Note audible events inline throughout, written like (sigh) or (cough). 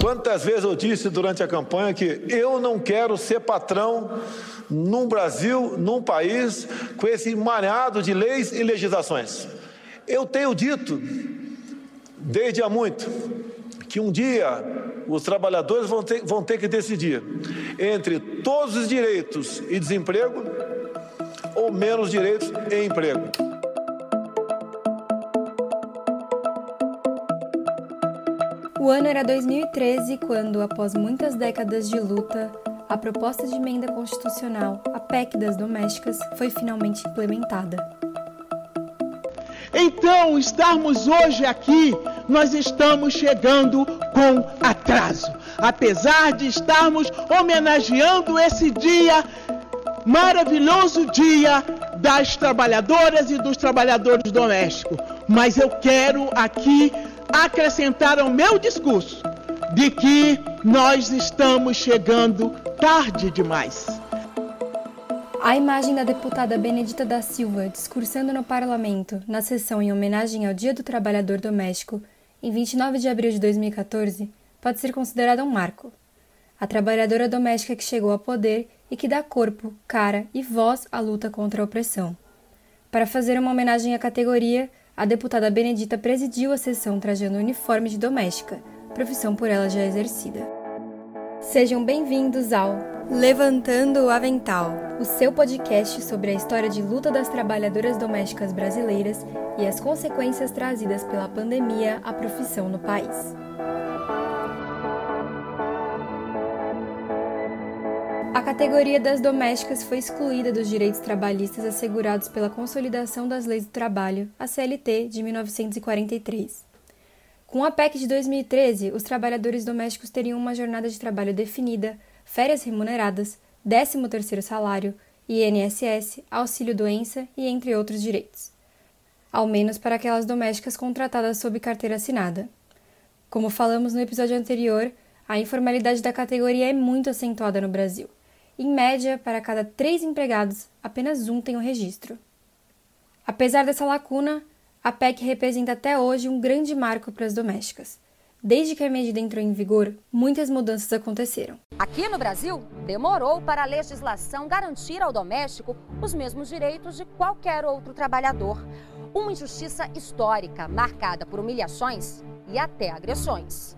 Quantas vezes eu disse durante a campanha que eu não quero ser patrão num Brasil, num país, com esse emaranhado de leis e legislações. Eu tenho dito, desde há muito, que um dia os trabalhadores vão ter, vão ter que decidir entre todos os direitos e desemprego ou menos direitos e emprego. O ano era 2013, quando, após muitas décadas de luta, a proposta de emenda constitucional, a PEC das domésticas, foi finalmente implementada. Então, estarmos hoje aqui, nós estamos chegando com atraso. Apesar de estarmos homenageando esse dia, maravilhoso dia das trabalhadoras e dos trabalhadores domésticos. Mas eu quero aqui acrescentar ao meu discurso de que nós estamos chegando tarde demais. A imagem da deputada Benedita da Silva discursando no parlamento na sessão em homenagem ao Dia do Trabalhador Doméstico, em 29 de abril de 2014, pode ser considerada um marco. A trabalhadora doméstica que chegou ao poder e que dá corpo, cara e voz à luta contra a opressão. Para fazer uma homenagem à categoria, a deputada Benedita presidiu a sessão trajando o uniforme de doméstica, profissão por ela já exercida. Sejam bem-vindos ao Levantando o Avental, o seu podcast sobre a história de luta das trabalhadoras domésticas brasileiras e as consequências trazidas pela pandemia à profissão no país. A categoria das domésticas foi excluída dos direitos trabalhistas assegurados pela Consolidação das Leis do Trabalho, a CLT, de 1943. Com a PEC de 2013, os trabalhadores domésticos teriam uma jornada de trabalho definida, férias remuneradas, 13º salário, INSS, auxílio-doença e entre outros direitos. Ao menos para aquelas domésticas contratadas sob carteira assinada. Como falamos no episódio anterior, a informalidade da categoria é muito acentuada no Brasil. Em média, para cada três empregados, apenas um tem o registro. Apesar dessa lacuna, a PEC representa até hoje um grande marco para as domésticas. Desde que a medida entrou em vigor, muitas mudanças aconteceram. Aqui no Brasil, demorou para a legislação garantir ao doméstico os mesmos direitos de qualquer outro trabalhador. Uma injustiça histórica marcada por humilhações e até agressões.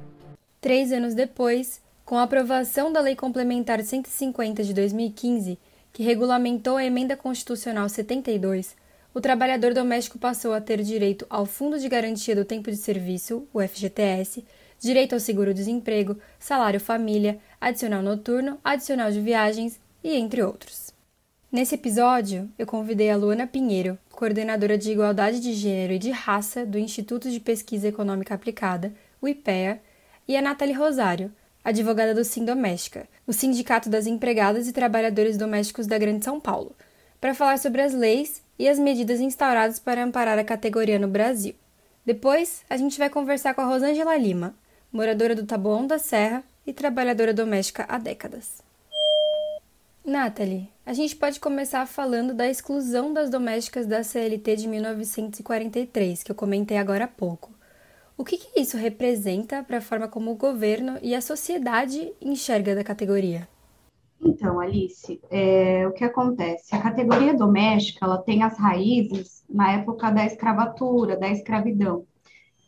Três anos depois, com a aprovação da Lei Complementar 150 de 2015, que regulamentou a Emenda Constitucional 72, o trabalhador doméstico passou a ter direito ao Fundo de Garantia do Tempo de Serviço, o FGTS, direito ao seguro-desemprego, salário família, adicional noturno, adicional de viagens e entre outros. Nesse episódio, eu convidei a Luana Pinheiro, coordenadora de Igualdade de Gênero e de Raça do Instituto de Pesquisa Econômica Aplicada, o IPEA, e a Nathalie Rosário, advogada do Sim Doméstica, o Sindicato das Empregadas e Trabalhadores Domésticos da Grande São Paulo, para falar sobre as leis e as medidas instauradas para amparar a categoria no Brasil. Depois, a gente vai conversar com a Rosângela Lima, moradora do Taboão da Serra e trabalhadora doméstica há décadas. Nathalie, a gente pode começar falando da exclusão das domésticas da CLT de 1943, que eu comentei agora há pouco. O que, que isso representa para a forma como o governo e a sociedade enxerga da categoria? Então, Alice, é, o que acontece? A categoria doméstica ela tem as raízes na época da escravatura, da escravidão.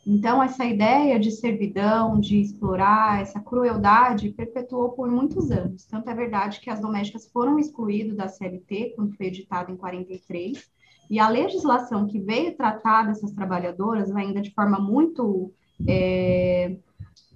Então, essa ideia de servidão, de explorar, essa crueldade perpetuou por muitos anos. Tanto é verdade que as domésticas foram excluídas da CLT, quando foi editada em 43, e a legislação que veio tratar dessas trabalhadoras, ainda de forma muito é,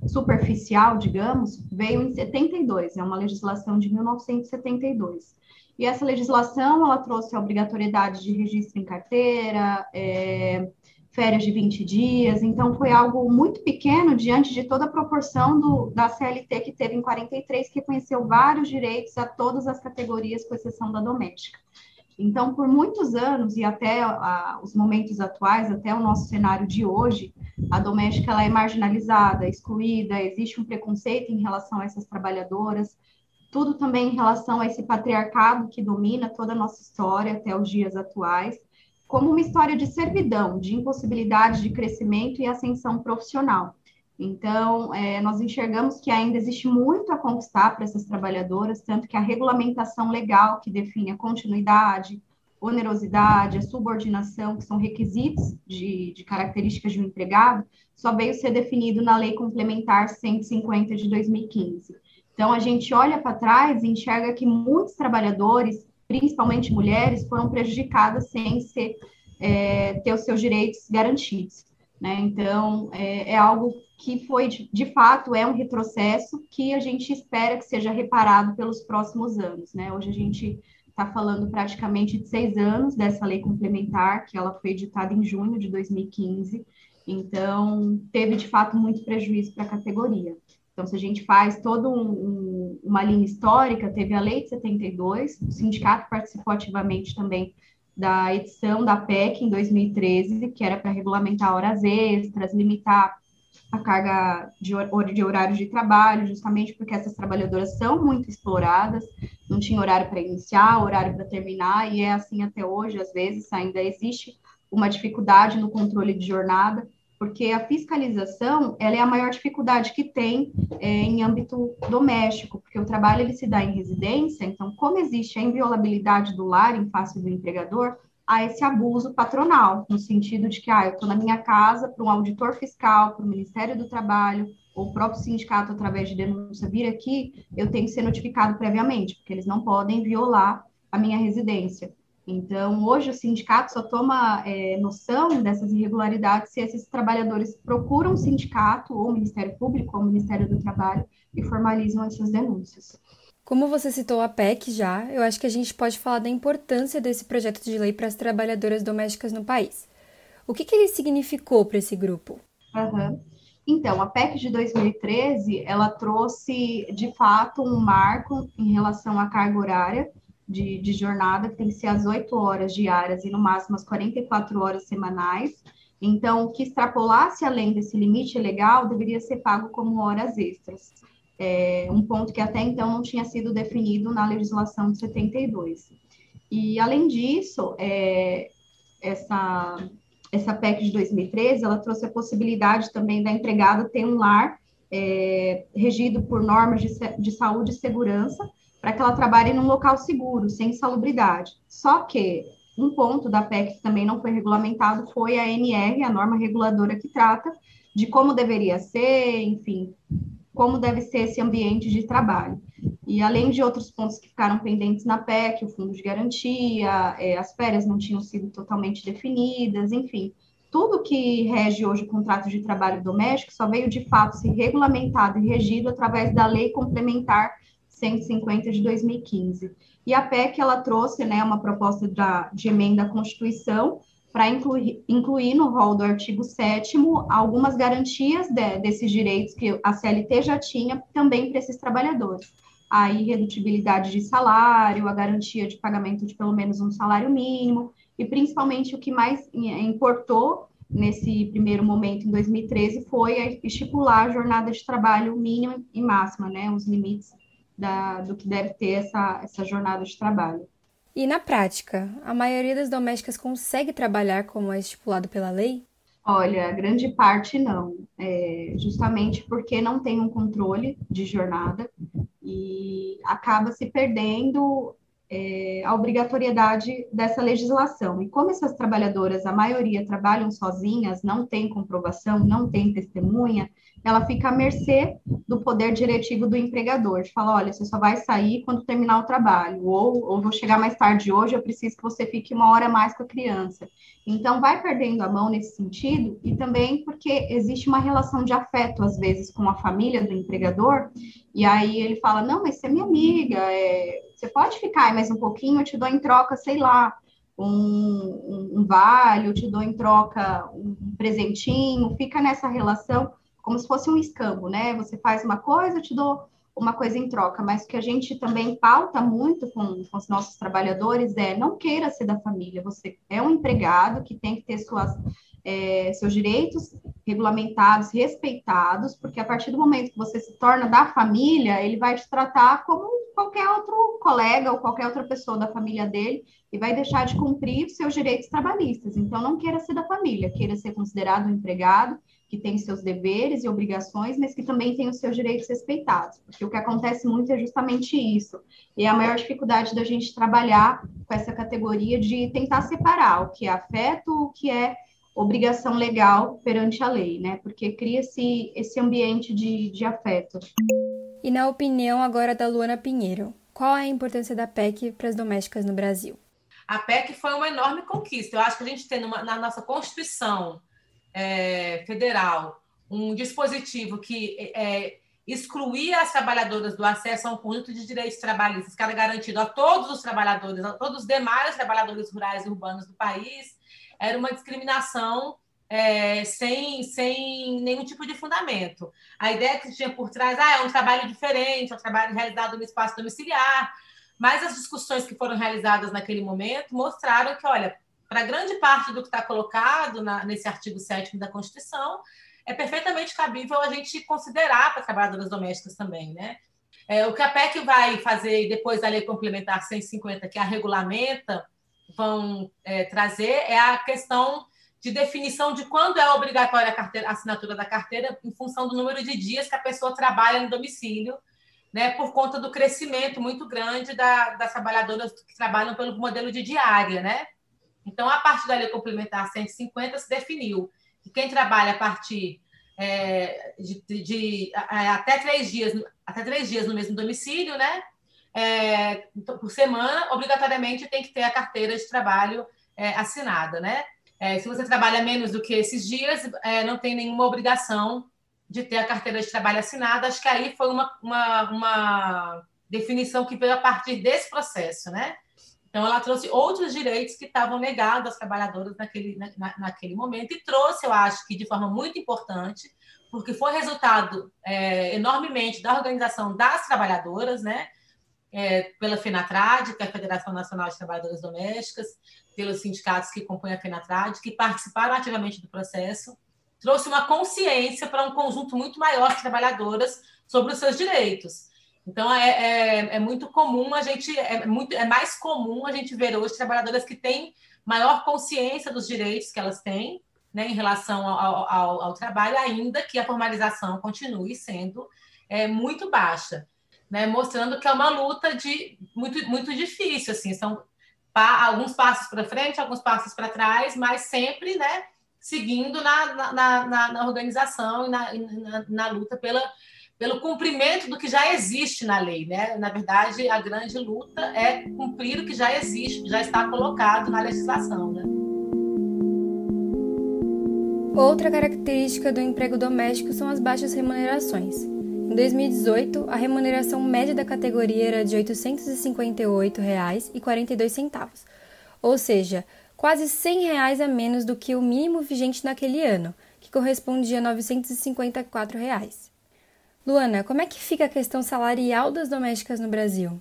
superficial, digamos, veio em 72, é uma legislação de 1972. E essa legislação, ela trouxe a obrigatoriedade de registro em carteira, é, férias de 20 dias, então foi algo muito pequeno diante de toda a proporção do, da CLT que teve em 43, que reconheceu vários direitos a todas as categorias, com exceção da doméstica. Então, por muitos anos e até a, os momentos atuais, até o nosso cenário de hoje, a doméstica ela é marginalizada, excluída, existe um preconceito em relação a essas trabalhadoras, tudo também em relação a esse patriarcado que domina toda a nossa história até os dias atuais, como uma história de servidão, de impossibilidade de crescimento e ascensão profissional. Então, é, nós enxergamos que ainda existe muito a conquistar para essas trabalhadoras, tanto que a regulamentação legal que define a continuidade, onerosidade, a subordinação, que são requisitos de, de características de um empregado, só veio ser definido na Lei Complementar 150 de 2015. Então, a gente olha para trás e enxerga que muitos trabalhadores, principalmente mulheres, foram prejudicadas sem ser, é, ter os seus direitos garantidos. Né? Então, é, é, algo que foi, de, de, fato, é um retrocesso que a gente espera que seja reparado pelos próximos anos. Né? Hoje a gente está falando praticamente de seis anos dessa lei complementar, que ela foi editada em junho de 2015, então teve, de fato, muito prejuízo para a categoria. Então, se a gente faz toda um, um, uma linha histórica, teve a Lei de 72, o sindicato participou ativamente também da edição da PEC em 2013, que era para regulamentar horas extras, limitar a carga de, de horários de trabalho, justamente porque essas trabalhadoras são muito exploradas, não tinha horário para iniciar, horário para terminar, e é assim até hoje, às vezes ainda existe uma dificuldade no controle de jornada, porque a fiscalização ela é a maior dificuldade que tem é, em âmbito doméstico, porque o trabalho ele se dá em residência, então como existe a inviolabilidade do lar em face do empregador, há esse abuso patronal, no sentido de que ah, eu estou na minha casa para um auditor fiscal, para o Ministério do Trabalho, ou o próprio sindicato, através de denúncia, vir aqui, eu tenho que ser notificado previamente, porque eles não podem violar a minha residência. Então, hoje o sindicato só toma é, noção dessas irregularidades se esses trabalhadores procuram o sindicato, ou o Ministério Público, ou o Ministério do Trabalho, e formalizam essas denúncias. Como você citou a PEC já, eu acho que a gente pode falar da importância desse projeto de lei para as trabalhadoras domésticas no país. O que, que ele significou para esse grupo? Uhum. Então, a PEC de 2013, ela trouxe, de fato, um marco em relação à carga horária, de, de jornada, que tem que ser às 8 horas diárias e no máximo as 44 horas semanais. Então, o que extrapolasse além desse limite legal deveria ser pago como horas extras. É, um ponto que até então não tinha sido definido na legislação de 72. E, além disso, é, essa, essa PEC de 2013, ela trouxe a possibilidade também da empregada ter um lar é, regido por normas de, de saúde e segurança, para que ela trabalhe num local seguro, sem insalubridade. Só que um ponto da PEC que também não foi regulamentado foi a NR, a norma reguladora que trata de como deveria ser, enfim, como deve ser esse ambiente de trabalho. E além de outros pontos que ficaram pendentes na PEC, o fundo de garantia, é, as férias não tinham sido totalmente definidas, enfim, tudo que rege hoje o contrato de trabalho doméstico só veio de fato ser regulamentado e regido através da lei complementar 150 de 2015. E a PEC, ela trouxe né, uma proposta da, de emenda à Constituição para incluir, incluir no rol do artigo 7 algumas garantias de, desses direitos que a CLT já tinha também para esses trabalhadores. A irredutibilidade de salário, a garantia de pagamento de pelo menos um salário mínimo, e principalmente o que mais importou nesse primeiro momento, em 2013, foi estipular a jornada de trabalho mínima e máxima, né, os limites da, do que deve ter essa, essa jornada de trabalho. E na prática, a maioria das domésticas consegue trabalhar como é estipulado pela lei? Olha, grande parte não, é, justamente porque não tem um controle de jornada e acaba se perdendo é, a obrigatoriedade dessa legislação. E como essas trabalhadoras, a maioria trabalham sozinhas, não tem comprovação, não tem testemunha, ela fica à mercê do poder diretivo do empregador, de falar, olha, você só vai sair quando terminar o trabalho, ou, ou vou chegar mais tarde hoje, eu preciso que você fique uma hora mais com a criança. Então, vai perdendo a mão nesse sentido, e também porque existe uma relação de afeto, às vezes, com a família do empregador, e aí ele fala, não, mas você é minha amiga, é, você pode ficar mais um pouquinho, eu te dou em troca, sei lá, um, um, um vale, eu te dou em troca um presentinho, fica nessa relação como se fosse um escambo, né? Você faz uma coisa, eu te dou uma coisa em troca, mas o que a gente também pauta muito com, com, os nossos trabalhadores é não queira ser da família, você é um empregado que tem que ter suas, é, seus direitos regulamentados, respeitados, porque a partir do momento que você se torna da família, ele vai te tratar como qualquer outro colega ou qualquer outra pessoa da família dele e vai deixar de cumprir seus direitos trabalhistas. Então, não queira ser da família, queira ser considerado um empregado que tem seus deveres e obrigações, mas que também tem os seus direitos respeitados, porque o que acontece muito é justamente isso. E é a maior dificuldade da gente trabalhar com essa categoria de tentar separar o que é afeto, o que é obrigação legal perante a lei, né? Porque cria-se esse ambiente de, de afeto. E na opinião agora da Luana Pinheiro, qual é a importância da PEC para as domésticas no Brasil? A PEC foi uma enorme conquista. Eu acho que a gente tem numa, na nossa Constituição é, Federal um dispositivo que é, excluía as trabalhadoras do acesso a um conjunto de direitos trabalhistas que era garantido a todos os trabalhadores, a todos os demais trabalhadores rurais e urbanos do país, era uma discriminação é, sem, sem nenhum tipo de fundamento. A ideia que tinha por trás ah, é um trabalho diferente, é um trabalho realizado no espaço domiciliar, mas as discussões que foram realizadas naquele momento mostraram que, olha, para grande parte do que está colocado na, nesse artigo 7 da Constituição, é perfeitamente cabível a gente considerar para trabalhadoras domésticas também, né? É, o que a PEC vai fazer depois da Lei Complementar 150, que a regulamenta, vão é, trazer é a questão de definição de quando é obrigatória a, carteira, a, assinatura da carteira em função do número de dias que a pessoa trabalha no domicílio, né, por conta do crescimento muito grande da, das trabalhadoras que trabalham pelo modelo de diária, né? Então, a partir da lei complementar 150 se definiu que quem trabalha a partir é, de, de, de, até três dias até três dias no mesmo domicílio, né? É, por semana, obrigatoriamente tem que ter a carteira de trabalho é, assinada, né? É, se você trabalha menos do que esses dias, é, não tem nenhuma obrigação de ter a carteira de trabalho assinada. Acho que aí foi uma, uma, uma definição que veio a partir desse processo, né? Então, ela trouxe outros direitos que estavam negados às trabalhadoras naquele, na, naquele momento e trouxe, eu acho que de forma muito importante, porque foi resultado é, enormemente da organização das trabalhadoras, né? É, pela FENATRAD, que é a Federação Nacional de Trabalhadoras Domésticas, pelos sindicatos que compõem a FENATRAD, que participaram ativamente do processo, trouxe uma consciência para um conjunto muito maior de trabalhadoras sobre os seus direitos. Então, é, é, é, muito comum a gente, é, muito, é mais comum a gente ver hoje trabalhadoras que têm maior consciência dos direitos que elas têm né, em relação ao, ao, ao trabalho, ainda que a formalização continue sendo é, muito baixa, né, mostrando que é uma luta de, muito, muito difícil. Assim, são pa, alguns passos para frente, alguns passos para trás, mas sempre né, seguindo na, na, na, na organização e na, na, na luta pela pelo cumprimento do que já existe na lei, né? Na verdade, a grande luta é cumprir o que já existe, já está colocado na legislação, né? Outra característica do emprego doméstico são as baixas remunerações. Em 2018, a remuneração média da categoria era de R$ 858,42, ou seja, quase 100 reais a menos do que o mínimo vigente naquele ano, que correspondia a 954 reais. Luana, como é que fica a questão salarial das domésticas no Brasil?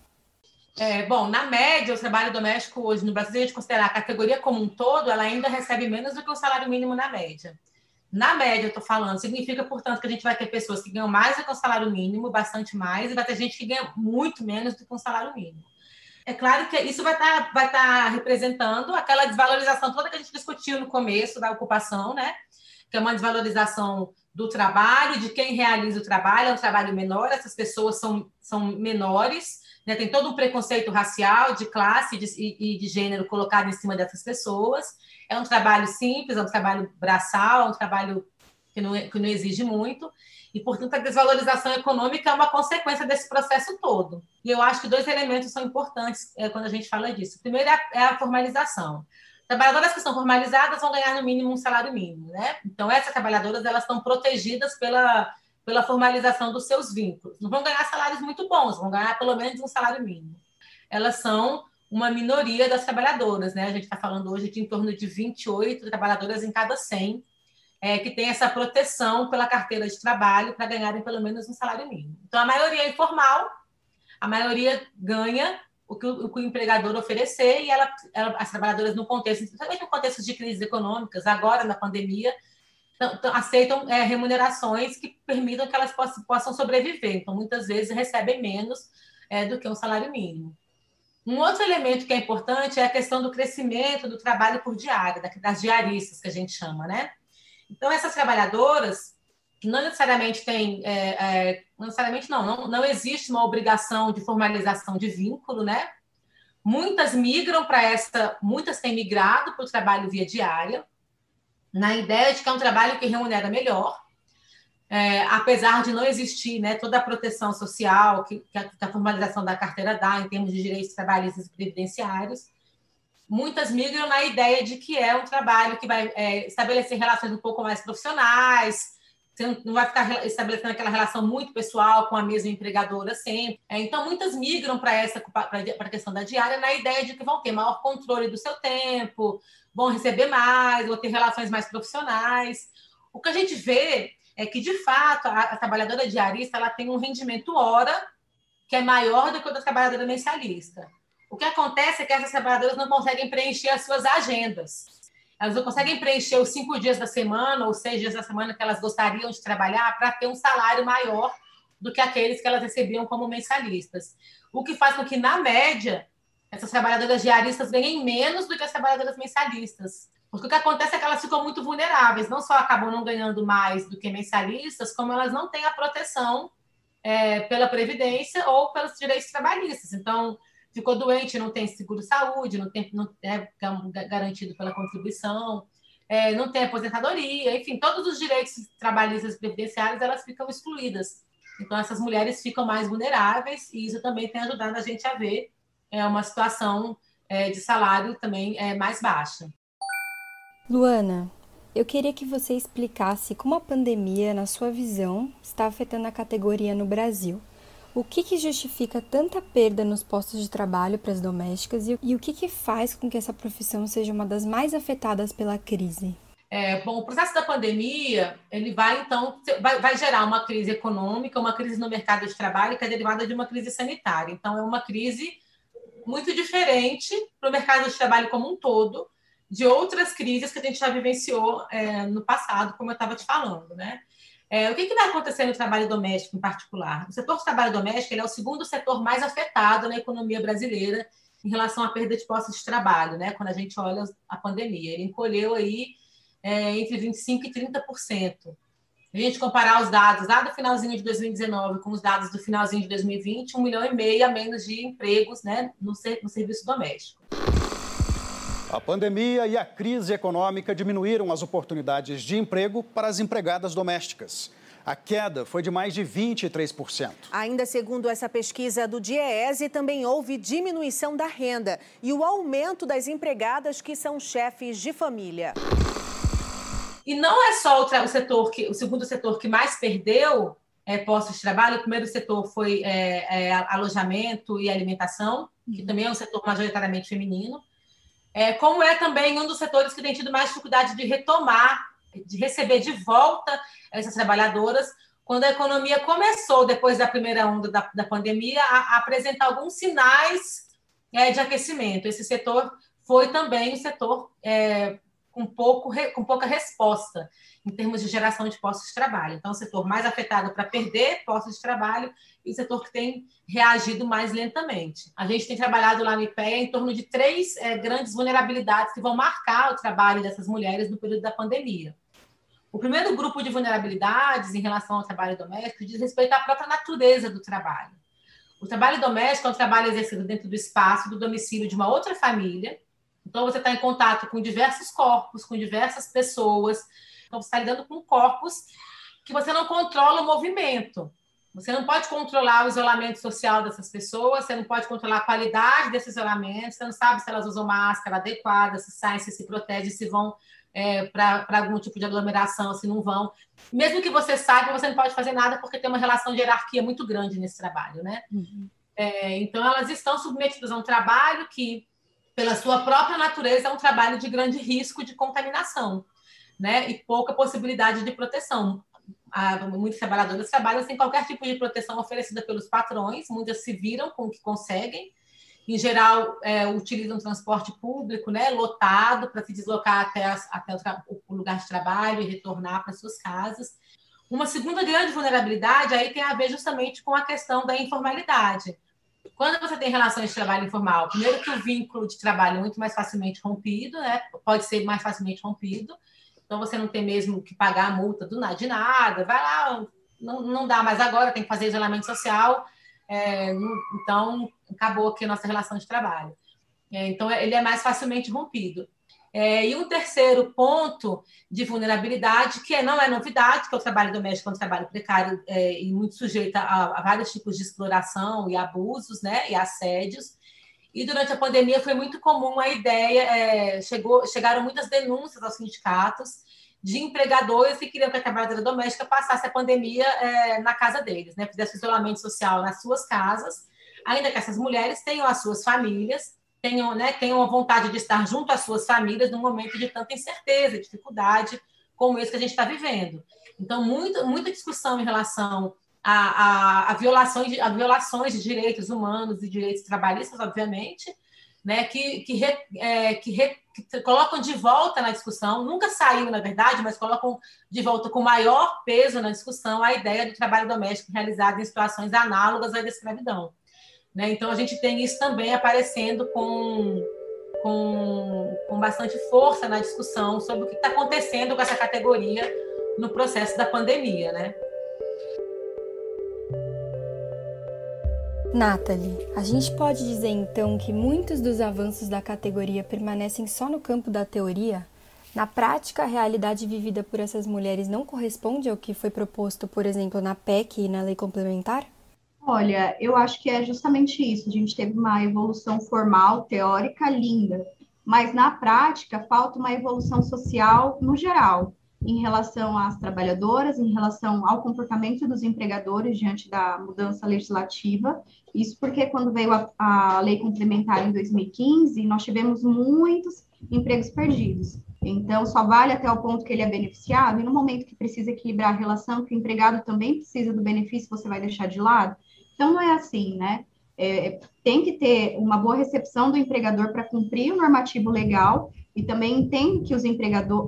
É, bom, na média, o trabalho doméstico hoje no Brasil, a gente considerar a categoria como um todo, ela ainda recebe menos do que o salário mínimo na média. Na média, eu estou falando, significa, portanto, que a gente vai ter pessoas que ganham mais do que o salário mínimo, bastante mais, e vai ter gente que ganha muito menos do que um salário mínimo. É claro que isso vai estar tá, vai tá representando aquela desvalorização toda que a gente discutiu no começo da ocupação, né? Que é uma desvalorização do trabalho, de quem realiza o trabalho, é um trabalho menor, essas pessoas são, são menores, né? tem todo um preconceito racial, de classe de, e, e de gênero colocado em cima dessas pessoas. É um trabalho simples, é um trabalho braçal, é um trabalho que não, que não exige muito, e, portanto, a desvalorização econômica é uma consequência desse processo todo. E eu acho que dois elementos são importantes é, quando a gente fala disso. O primeiro é a, é a formalização trabalhadoras que são formalizadas vão ganhar no mínimo um salário mínimo, né? Então essas trabalhadoras elas estão protegidas pela pela formalização dos seus vínculos. Não vão ganhar salários muito bons, vão ganhar pelo menos um salário mínimo. Elas são uma minoria das trabalhadoras, né? A gente está falando hoje de em torno de 28 trabalhadoras em cada 100 é, que tem essa proteção pela carteira de trabalho para ganharem pelo menos um salário mínimo. Então, a maioria é informal, a maioria ganha o que o, o, que o empregador oferecer e ela, ela, as trabalhadoras no contexto, principalmente no contexto de crises econômicas, agora na pandemia, então, aceitam é, remunerações que permitam que elas possam, possam sobreviver. Então, muitas vezes recebem menos é, do que um salário mínimo. Um outro elemento que é importante é a questão do crescimento do trabalho por diária, das diaristas que a gente chama, né? Então, essas trabalhadoras, não necessariamente têm, é, é, não necessariamente não, não, não existe uma obrigação de formalização de vínculo, né? Muitas migram para essa, muitas têm migrado para o trabalho via diária, na ideia de que é um trabalho que remunera melhor, é, apesar de não existir né, toda a proteção social que, que, a, que, a, formalização da carteira dá em termos de direitos trabalhistas e previdenciários, muitas migram na ideia de que é um trabalho que vai é, estabelecer relações um pouco mais profissionais, você não vai ficar estabelecendo aquela relação muito pessoal com a mesma empregadora sempre. É, então, muitas migram para essa para a questão da diária na ideia de que vão ter maior controle do seu tempo, vão receber mais, vão ter relações mais profissionais. O que a gente vê é que, de fato, a, a trabalhadora diarista ela tem um rendimento hora que é maior do que o da trabalhadora mensalista. O que acontece é que essas trabalhadoras não conseguem preencher as suas agendas. Elas não conseguem preencher os cinco dias da semana ou seis dias da semana que elas gostariam de trabalhar para ter um salário maior do que aqueles que elas recebiam como mensalistas. O que faz com que, na média, essas trabalhadoras diaristas ganhem menos do que as trabalhadoras mensalistas. Porque o que acontece é que elas ficam muito vulneráveis, não só acabam não ganhando mais do que mensalistas, como elas não têm a proteção é, pela Previdência ou pelos direitos trabalhistas. Então, ficou doente, não tem seguro-saúde, não tem não é, é garantido pela contribuição, é, não tem aposentadoria, enfim, todos os direitos trabalhistas e previdenciários elas ficam excluídas. Então, essas mulheres ficam mais vulneráveis e isso também tem ajudado a gente a ver é, uma situação é, de salário também é, mais baixa. Luana, eu queria que você explicasse como a pandemia, na sua visão, está afetando a categoria no Brasil. O que, que justifica tanta perda nos postos de trabalho para as domésticas e, e o que, que faz com que essa profissão seja uma das mais afetadas pela crise? É, bom, o processo da pandemia ele vai então vai, vai, gerar uma crise econômica, uma crise no mercado de trabalho que é derivada de uma crise sanitária. Então é uma crise muito diferente para o mercado de trabalho como um todo de outras crises que a gente já vivenciou é, no passado, como eu estava te falando, né? É, o que, que, vai acontecer no trabalho doméstico em particular? O setor de trabalho doméstico é o segundo setor mais afetado na economia brasileira em relação à perda de postos de trabalho, né? Quando a gente olha a pandemia, ele encolheu aí é, entre 25% e 30%. Se a gente comparar os dados lá do finalzinho de 2019 com os dados do finalzinho de 2020, um milhão e meio a menos de empregos né, no, no serviço doméstico. A pandemia e a crise econômica diminuíram as oportunidades de emprego para as empregadas domésticas. A queda foi de mais de 23%. Ainda segundo essa pesquisa do DIEESE, também houve diminuição da renda e o aumento das empregadas que são chefes de família. E não é só o, setor que, o segundo setor que mais perdeu é, postos de trabalho. O primeiro setor foi é, é, alojamento e alimentação, que também é um setor majoritariamente feminino é, como é também um dos setores que tem tido mais dificuldade de retomar, de receber de volta essas trabalhadoras, quando a economia começou, depois da primeira onda da, da pandemia, a, a, apresentar alguns sinais é, de aquecimento. Esse setor foi também o setor é, com, pouco, com pouca resposta em termos de geração de postos de trabalho. Então, o setor mais afetado para perder postos de trabalho e o setor que tem reagido mais lentamente. A gente tem trabalhado lá no IPEA em torno de três é, grandes vulnerabilidades que vão marcar o trabalho dessas mulheres no período da pandemia. O primeiro grupo de vulnerabilidades em relação ao trabalho doméstico diz respeito à própria natureza do trabalho. O trabalho doméstico é um trabalho exercido dentro do espaço do domicílio de uma outra família. Então, você está em contato com diversos corpos, com diversas pessoas, então, você está lidando com corpos que você não controla o movimento. Você não pode controlar o isolamento social dessas pessoas, você não pode controlar a qualidade desse isolamento, você não sabe se elas usam máscara adequada, se saem, se se protegem, se vão é, para algum tipo de aglomeração, se não vão. Mesmo que você saiba, você não pode fazer nada porque tem uma relação de hierarquia muito grande nesse trabalho, né? Uhum. É, então, elas estão submetidas a um trabalho que, pela sua própria natureza, é um trabalho de grande risco de contaminação né? E pouca possibilidade de proteção. Há, muitas trabalhadoras trabalham sem qualquer tipo de proteção oferecida pelos patrões, muitas se viram com o que conseguem. Em geral, é, utilizam transporte público, né, lotado, para se deslocar até, as, até o, o lugar de trabalho e retornar para suas casas. Uma segunda grande vulnerabilidade aí tem a ver justamente com a questão da informalidade. Quando você tem relações de trabalho informal, primeiro que o vínculo de trabalho é muito mais facilmente rompido, né? pode ser mais facilmente rompido, então você não tem mesmo que pagar a multa do, de nada, vai lá, não, não dá mais agora, tem que fazer isolamento social, é, então acabou aqui a nossa relação de trabalho. É, então ele é mais facilmente rompido. É, e um terceiro ponto de vulnerabilidade, que é, não é novidade, que é o trabalho doméstico, é um trabalho precário é, e muito sujeito a, a, vários tipos de exploração e abusos, né, e assédios. E durante a pandemia foi muito comum a ideia, é, chegou, chegaram muitas denúncias aos sindicatos de empregadores que queriam que a trabalhadora doméstica passasse a pandemia é, na casa deles, né, fizesse isolamento social nas suas casas, ainda que essas mulheres tenham as suas famílias, tenham, né, tenham a vontade de estar junto às suas famílias num momento de tanta incerteza, dificuldade, como esse que a gente está vivendo. Então, muito, muita discussão em relação a, a, a, violações, a violações de direitos humanos e direitos trabalhistas, obviamente, né, que, que, re, é, que, re, que, colocam de volta na discussão, nunca saiu, na verdade, mas colocam de volta com maior peso na discussão a ideia do trabalho doméstico realizado em situações análogas à da escravidão. Né? Então, a gente tem isso também aparecendo com, com, com bastante força na discussão sobre o que está acontecendo com essa categoria no processo da pandemia. Né? Nathalie, a gente pode dizer então que muitos dos avanços da categoria permanecem só no campo da teoria? Na prática, a realidade vivida por essas mulheres não corresponde ao que foi proposto, por exemplo, na PEC e na lei complementar? Olha, eu acho que é justamente isso. A gente teve uma evolução formal, teórica linda, mas na prática falta uma evolução social no geral, em relação às trabalhadoras, em relação ao comportamento dos empregadores diante da mudança legislativa. Isso porque quando veio a, a lei complementar em 2015, nós tivemos muitos empregos perdidos. Então, só vale até o ponto que ele é beneficiado, e no momento que precisa equilibrar a relação, que o empregado também precisa do benefício, você vai deixar de lado. Então, não é assim, né? É, tem que ter uma boa recepção do empregador para cumprir o normativo legal e também entende que os,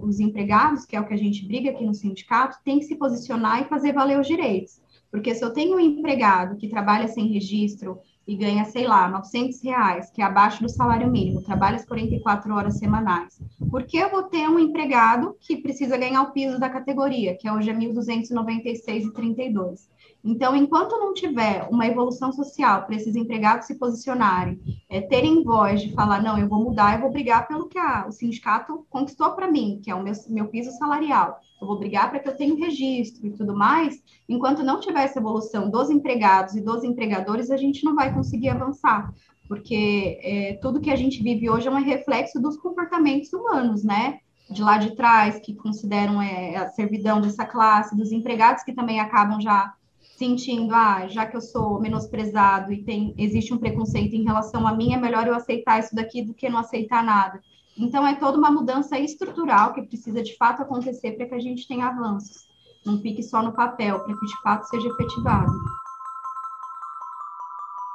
os empregados, que é o que a gente briga aqui no sindicato, tem que se posicionar e fazer valer os direitos. Porque se eu tenho um empregado que trabalha sem registro e ganha, sei lá, 900 reais, que é abaixo do salário mínimo, trabalha as 44 horas semanais, por que eu vou ter um empregado que precisa ganhar o piso da categoria, que hoje é 1.296,32? Então, enquanto não tiver uma evolução social para esses empregados se posicionarem, é, terem voz de falar, não, eu vou mudar, eu vou brigar pelo que a, o sindicato conquistou para mim, que é o meu, meu piso salarial, eu vou brigar para que eu tenha registro e tudo mais, enquanto não tiver essa evolução dos empregados e dos empregadores, a gente não vai conseguir avançar, porque é, tudo que a gente vive hoje é um reflexo dos comportamentos humanos, né? De lá de trás, que consideram é, a servidão dessa classe, dos empregados que também acabam já sentindo, ah, já que eu sou menosprezado e tem, existe um preconceito em relação a mim, é melhor eu aceitar isso daqui do que não aceitar nada. Então, é toda uma mudança estrutural que precisa de fato acontecer para que a gente tenha avanços. Não fique só no papel, para que de fato seja efetivado.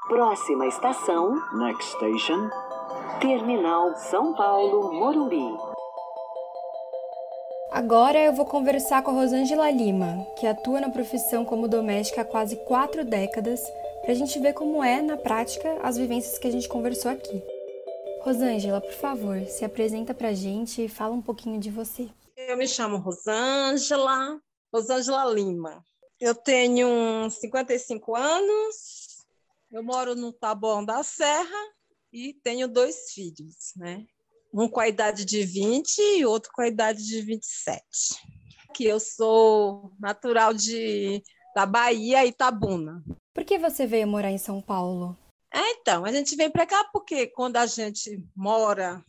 Próxima estação. Next station. Terminal São Paulo, Morumbi. Agora eu vou conversar com a Rosângela Lima, que atua na profissão como doméstica há quase quatro décadas, para a gente ver como é, na prática, as vivências que a gente conversou aqui. Rosângela, por favor, se apresenta para a gente e fala um pouquinho de você. Eu me chamo Rosângela, Rosângela Lima. Eu tenho 55 anos, eu moro no Taboão da Serra e tenho dois filhos, né? Um com a idade de 20 e outro com a idade de 27. Que eu sou natural de da Bahia, Itabuna. Por que você veio morar em São Paulo? É, então, a gente vem para cá porque quando a gente mora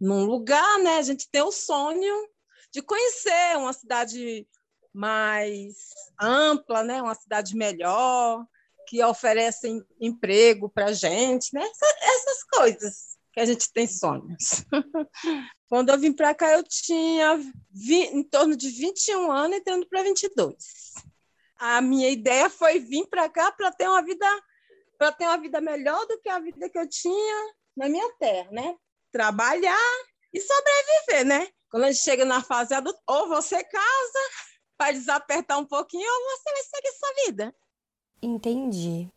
num lugar, né, a gente tem o sonho de conhecer uma cidade mais ampla, né, uma cidade melhor, que oferece emprego para a gente, né, essas coisas que a gente tem sonhos. (laughs) Quando eu vim para cá, eu tinha em torno de 21 anos, entrando para 22. A minha ideia foi vir para cá para ter uma vida para ter uma vida melhor do que a vida que eu tinha na minha terra, né? Trabalhar e sobreviver, né? Quando a gente chega na fase adulta, ou você casa para desapertar um pouquinho, ou você vai seguir sua vida. Entendi.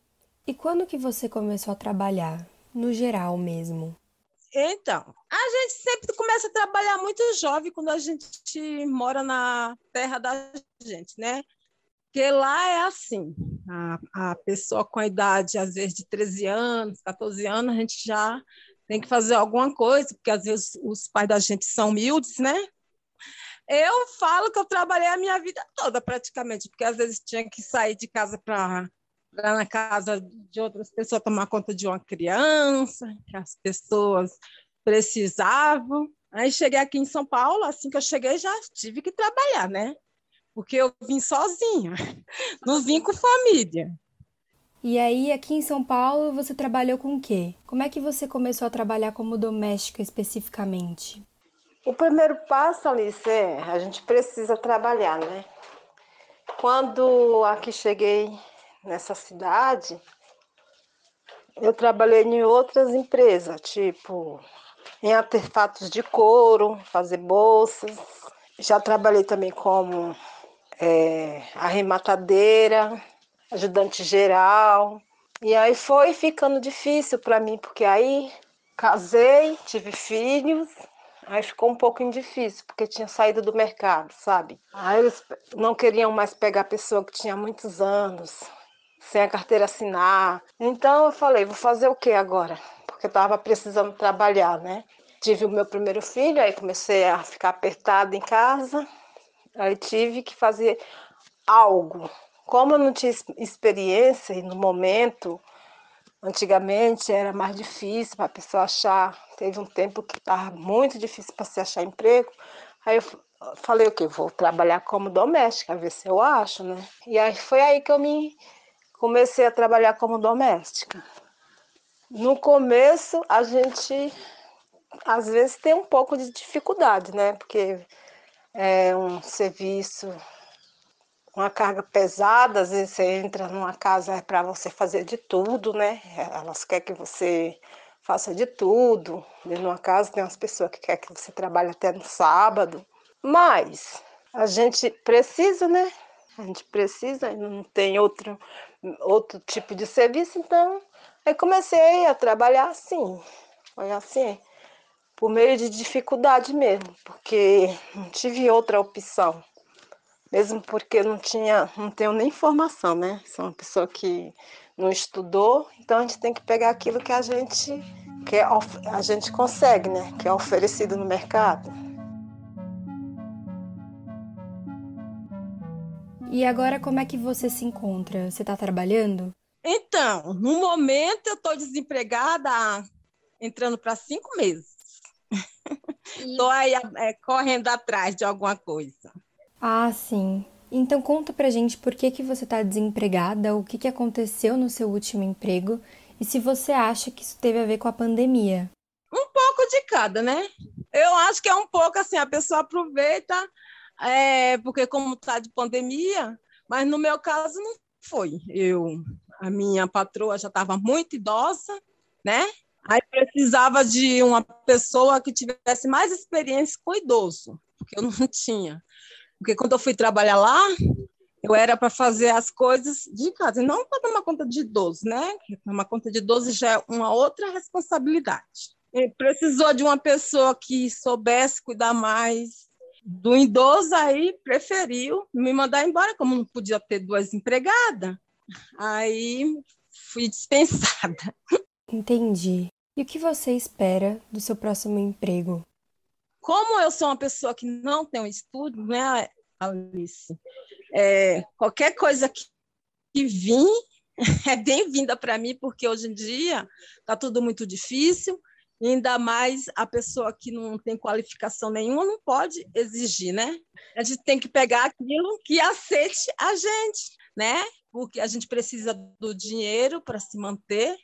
E quando que você começou a trabalhar, no geral mesmo? Então, a gente sempre começa a trabalhar muito jovem quando a gente mora na terra da gente, né? Porque lá é assim, a, a pessoa com a idade, às vezes, de 13 anos, 14 anos, a gente já tem que fazer alguma coisa, porque às vezes os pais da gente são humildes, né? Eu falo que eu trabalhei a minha vida toda, praticamente, porque às vezes tinha que sair de casa para lá na casa de outras pessoas tomar conta de uma criança, que as pessoas precisavam. Aí cheguei aqui em São Paulo, assim que eu cheguei já tive que trabalhar, né? Porque eu vim sozinha, (laughs) não vim com família. E aí, aqui em São Paulo, você trabalhou com o quê? Como é que você começou a trabalhar como doméstica especificamente? O primeiro passo, Alice, é a gente precisa trabalhar, né? Quando aqui cheguei nessa cidade, eu trabalhei em outras empresas, tipo em artefatos de couro, fazer bolsas. Já trabalhei também como é, arrematadeira, ajudante geral. E aí foi ficando difícil para mim, porque aí casei, tive filhos, aí ficou um pouco difícil, porque tinha saído do mercado, sabe? Aí eles não queriam mais pegar pessoa que tinha muitos anos, sem a carteira assinar. Então eu falei, vou fazer o que agora? Porque eu estava precisando trabalhar, né? Tive o meu primeiro filho, aí comecei a ficar apertada em casa, aí tive que fazer algo como eu não tinha experiência e no momento, antigamente era mais difícil para a pessoa achar, teve um tempo que estava muito difícil para se achar emprego, aí eu falei o que vou trabalhar como doméstica, ver se eu acho, né? E aí foi aí que eu me comecei a trabalhar como doméstica. No começo a gente às vezes tem um pouco de dificuldade, né? Porque é um serviço uma carga pesada, às vezes você entra numa casa é para você fazer de tudo, né? Elas querem que você faça de tudo. Dentro de uma casa tem umas pessoas que querem que você trabalhe até no sábado. Mas a gente precisa, né? A gente precisa, não tem outro, outro tipo de serviço, então aí comecei a trabalhar assim. Foi assim, por meio de dificuldade mesmo, porque não tive outra opção mesmo porque não tinha, não tenho nem formação, né? Sou uma pessoa que não estudou, então a gente tem que pegar aquilo que a gente que a gente consegue, né? Que é oferecido no mercado. E agora como é que você se encontra? Você está trabalhando? Então, no momento eu estou desempregada, entrando para cinco meses. Estou aí é, correndo atrás de alguma coisa. Ah, sim. Então conta pra gente por que, que você está desempregada, o que, que aconteceu no seu último emprego e se você acha que isso teve a ver com a pandemia. Um pouco de cada, né? Eu acho que é um pouco assim, a pessoa aproveita, é, porque como está de pandemia, mas no meu caso não foi. Eu, a minha patroa já estava muito idosa, né? Aí precisava de uma pessoa que tivesse mais experiência com idoso, porque eu não (laughs) tinha. Porque quando eu fui trabalhar lá, eu era para fazer as coisas de casa, e não para tomar conta de idoso, né? Tomar conta de idoso já é uma outra responsabilidade. E precisou de uma pessoa que soubesse cuidar mais do idoso, aí preferiu me mandar embora, como não podia ter duas empregadas. Aí fui dispensada. Entendi. E o que você espera do seu próximo emprego? Como eu sou uma pessoa que não tem um estudo, né, Alice? É, qualquer coisa que, que vir (laughs) é bem-vinda para mim, porque hoje em dia está tudo muito difícil, ainda mais a pessoa que não tem qualificação nenhuma não pode exigir, né? A gente tem que pegar aquilo que aceite a gente, né? Porque a gente precisa do dinheiro para se manter,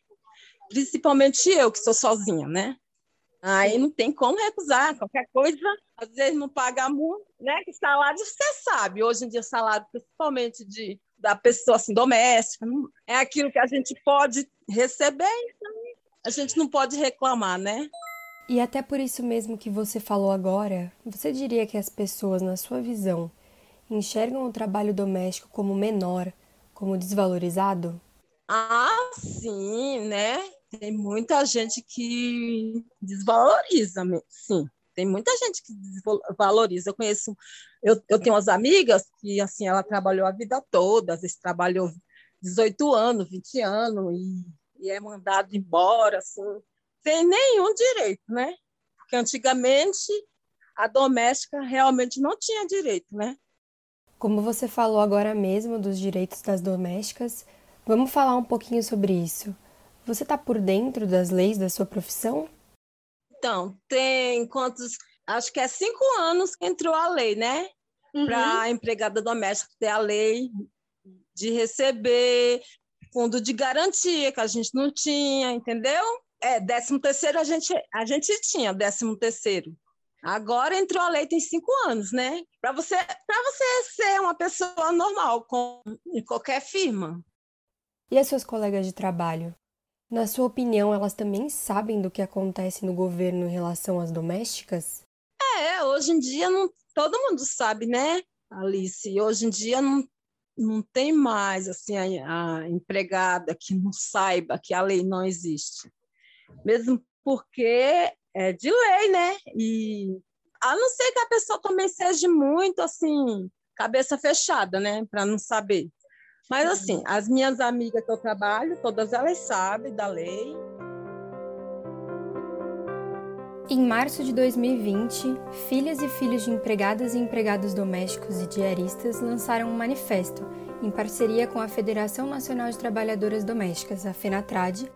principalmente eu, que sou sozinha, né? Aí não tem como recusar, qualquer coisa, às vezes não paga muito, né? Que salário você sabe, hoje em dia salário principalmente de da pessoa assim doméstica, é aquilo que a gente pode receber, então a gente não pode reclamar, né? E até por isso mesmo que você falou agora, você diria que as pessoas, na sua visão, enxergam o trabalho doméstico como menor, como desvalorizado? Ah, sim, né? tem muita gente que desvaloriza, sim. Tem muita gente que desvaloriza. Eu conheço, eu, eu tenho umas amigas que, assim, ela trabalhou a vida toda, às vezes trabalhou 18 anos, 20 anos, e, e é mandado embora, assim, sem nenhum direito, né? Porque antigamente a doméstica realmente não tinha direito, né? Como você falou agora mesmo dos direitos das domésticas, vamos falar um pouquinho sobre isso. Você está por dentro das leis da sua profissão? Então, tem quantos. Acho que é cinco anos que entrou a lei, né? Uhum. Para a empregada doméstica ter a lei de receber fundo de garantia, que a gente não tinha, entendeu? É, décimo terceiro a gente, a gente tinha, décimo terceiro. Agora entrou a lei tem cinco anos, né? Para você, você ser uma pessoa normal com, em qualquer firma. E as suas colegas de trabalho? Na sua opinião, elas também sabem do que acontece no governo em relação às domésticas? É, hoje em dia não, todo mundo sabe, né, Alice? Hoje em dia não, não tem mais assim a, a empregada que não saiba que a lei não existe. Mesmo porque é de lei, né? E a não ser que a pessoa também seja muito assim, cabeça fechada, né, para não saber. Mas assim, as minhas amigas que eu trabalho, todas elas sabem da lei. Em março de 2020, filhas e filhos de empregadas e empregados domésticos e diaristas lançaram um manifesto, em parceria com a Federação Nacional de Trabalhadoras Domésticas, a FENATRAD,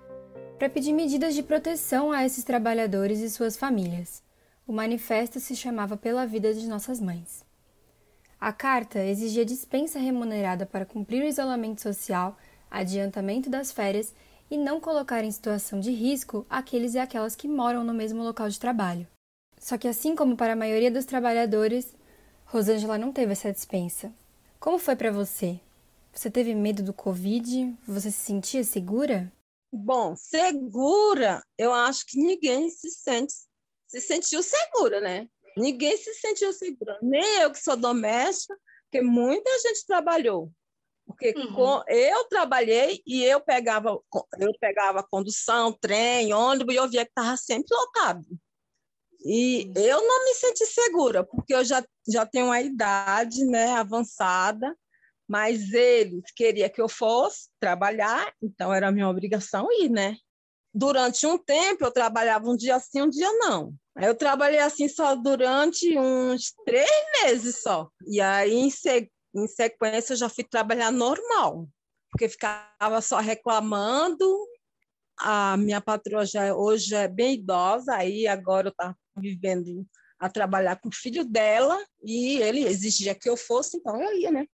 para pedir medidas de proteção a esses trabalhadores e suas famílias. O manifesto se chamava Pela Vida de Nossas Mães. A carta exigia dispensa remunerada para cumprir o isolamento social, adiantamento das férias e não colocar em situação de risco aqueles e aquelas que moram no mesmo local de trabalho. Só que, assim como para a maioria dos trabalhadores, Rosângela não teve essa dispensa. Como foi para você? Você teve medo do Covid? Você se sentia segura? Bom, segura, eu acho que ninguém se sente se sentiu segura, né? Ninguém se sentiu seguro, nem eu que sou doméstica, porque muita gente trabalhou. Porque uhum. com, eu trabalhei e eu pegava, eu pegava condução, trem, ônibus, e eu via que estava sempre lotado. E uhum. eu não me senti segura, porque eu já, já tenho uma idade né, avançada, mas eles queriam que eu fosse trabalhar, então era minha obrigação ir, né? Durante um tempo, eu trabalhava um dia sim, um dia não. Eu trabalhei assim só durante uns três meses só. E aí, em, se... em sequência, eu já fui trabalhar normal, porque ficava só reclamando. A minha patroa já hoje é bem idosa, aí agora eu estava vivendo a trabalhar com o filho dela e ele exigia que eu fosse, então eu ia, né?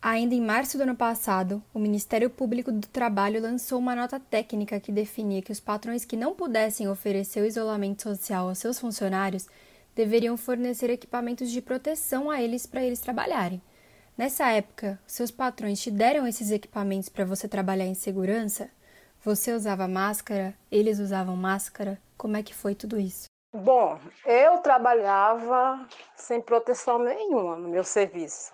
Ainda em março do ano passado, o Ministério Público do Trabalho lançou uma nota técnica que definia que os patrões que não pudessem oferecer o isolamento social aos seus funcionários deveriam fornecer equipamentos de proteção a eles para eles trabalharem. Nessa época, seus patrões te deram esses equipamentos para você trabalhar em segurança? Você usava máscara? Eles usavam máscara? Como é que foi tudo isso? Bom, eu trabalhava sem proteção nenhuma no meu serviço.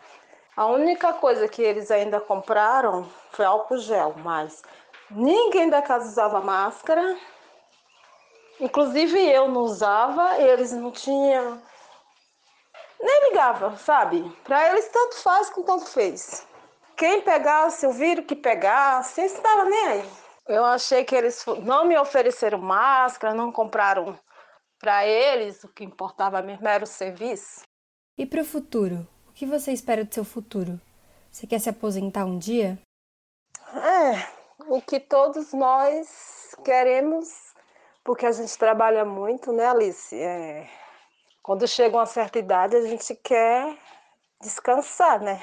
A única coisa que eles ainda compraram foi álcool gel, mas ninguém da casa usava máscara. Inclusive eu não usava, eles não tinham. Nem ligava, sabe? Para eles tanto faz como tanto fez. Quem pegasse, o vírus que pegasse, eles estavam nem aí. Eu achei que eles não me ofereceram máscara, não compraram para eles, o que importava mesmo era o serviço. E para o futuro? O que você espera do seu futuro? Você quer se aposentar um dia? É, o que todos nós queremos, porque a gente trabalha muito, né, Alice? É, quando chega uma certa idade, a gente quer descansar, né?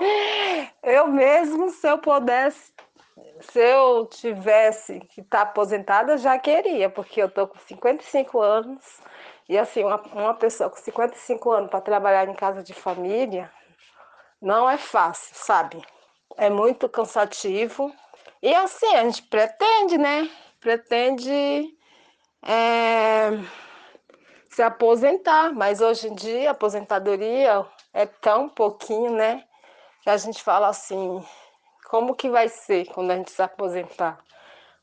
(laughs) Eu mesmo, se eu pudesse, se eu tivesse que estar tá aposentada, já queria, porque eu tô com 55 anos e assim, uma, uma pessoa com 55 anos para trabalhar em casa de família não é fácil, sabe? É muito cansativo. E assim, a gente pretende, né? Pretende é, se aposentar, mas hoje em dia a aposentadoria é tão pouquinho, né? Que a gente fala assim, como que vai ser quando a gente se aposentar?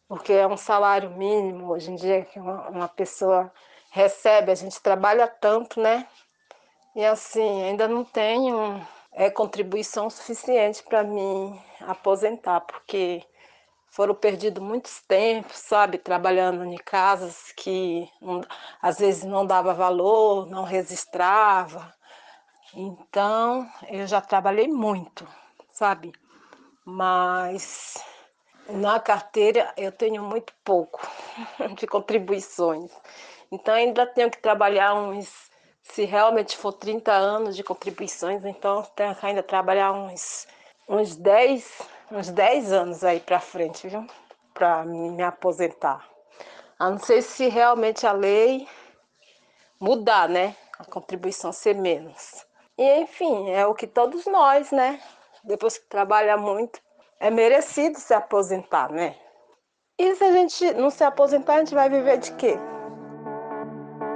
porque é um salário mínimo hoje em dia que uma, uma pessoa recebe, a gente trabalha tanto, né? E assim, ainda não tenho é, contribuição suficiente para me aposentar, porque foram perdidos muitos tempos, sabe, trabalhando em casas que não, às vezes não dava valor, não registrava. Então, eu já trabalhei muito, sabe? Mas na carteira eu tenho muito pouco (laughs) de contribuições. Então, ainda tenho que trabalhar uns, se realmente for 30 anos de contribuições, então tenho que ainda trabalhar uns, uns 10 uns 10 anos aí para frente, viu? Para me aposentar. A não ser se realmente a lei mudar, né? A contribuição ser menos. E enfim, é o que todos nós, né? Depois que trabalha muito, é merecido se aposentar, né? E se a gente não se aposentar, a gente vai viver de quê?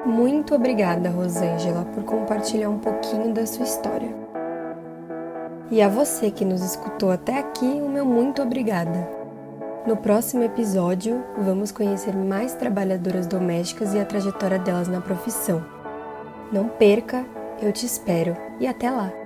Muito obrigada, Rosângela, por compartilhar um pouquinho da sua história. E a você que nos escutou até aqui, o meu muito obrigada. No próximo episódio, vamos conhecer mais trabalhadoras domésticas e a trajetória delas na profissão. Não perca, eu te espero e até lá!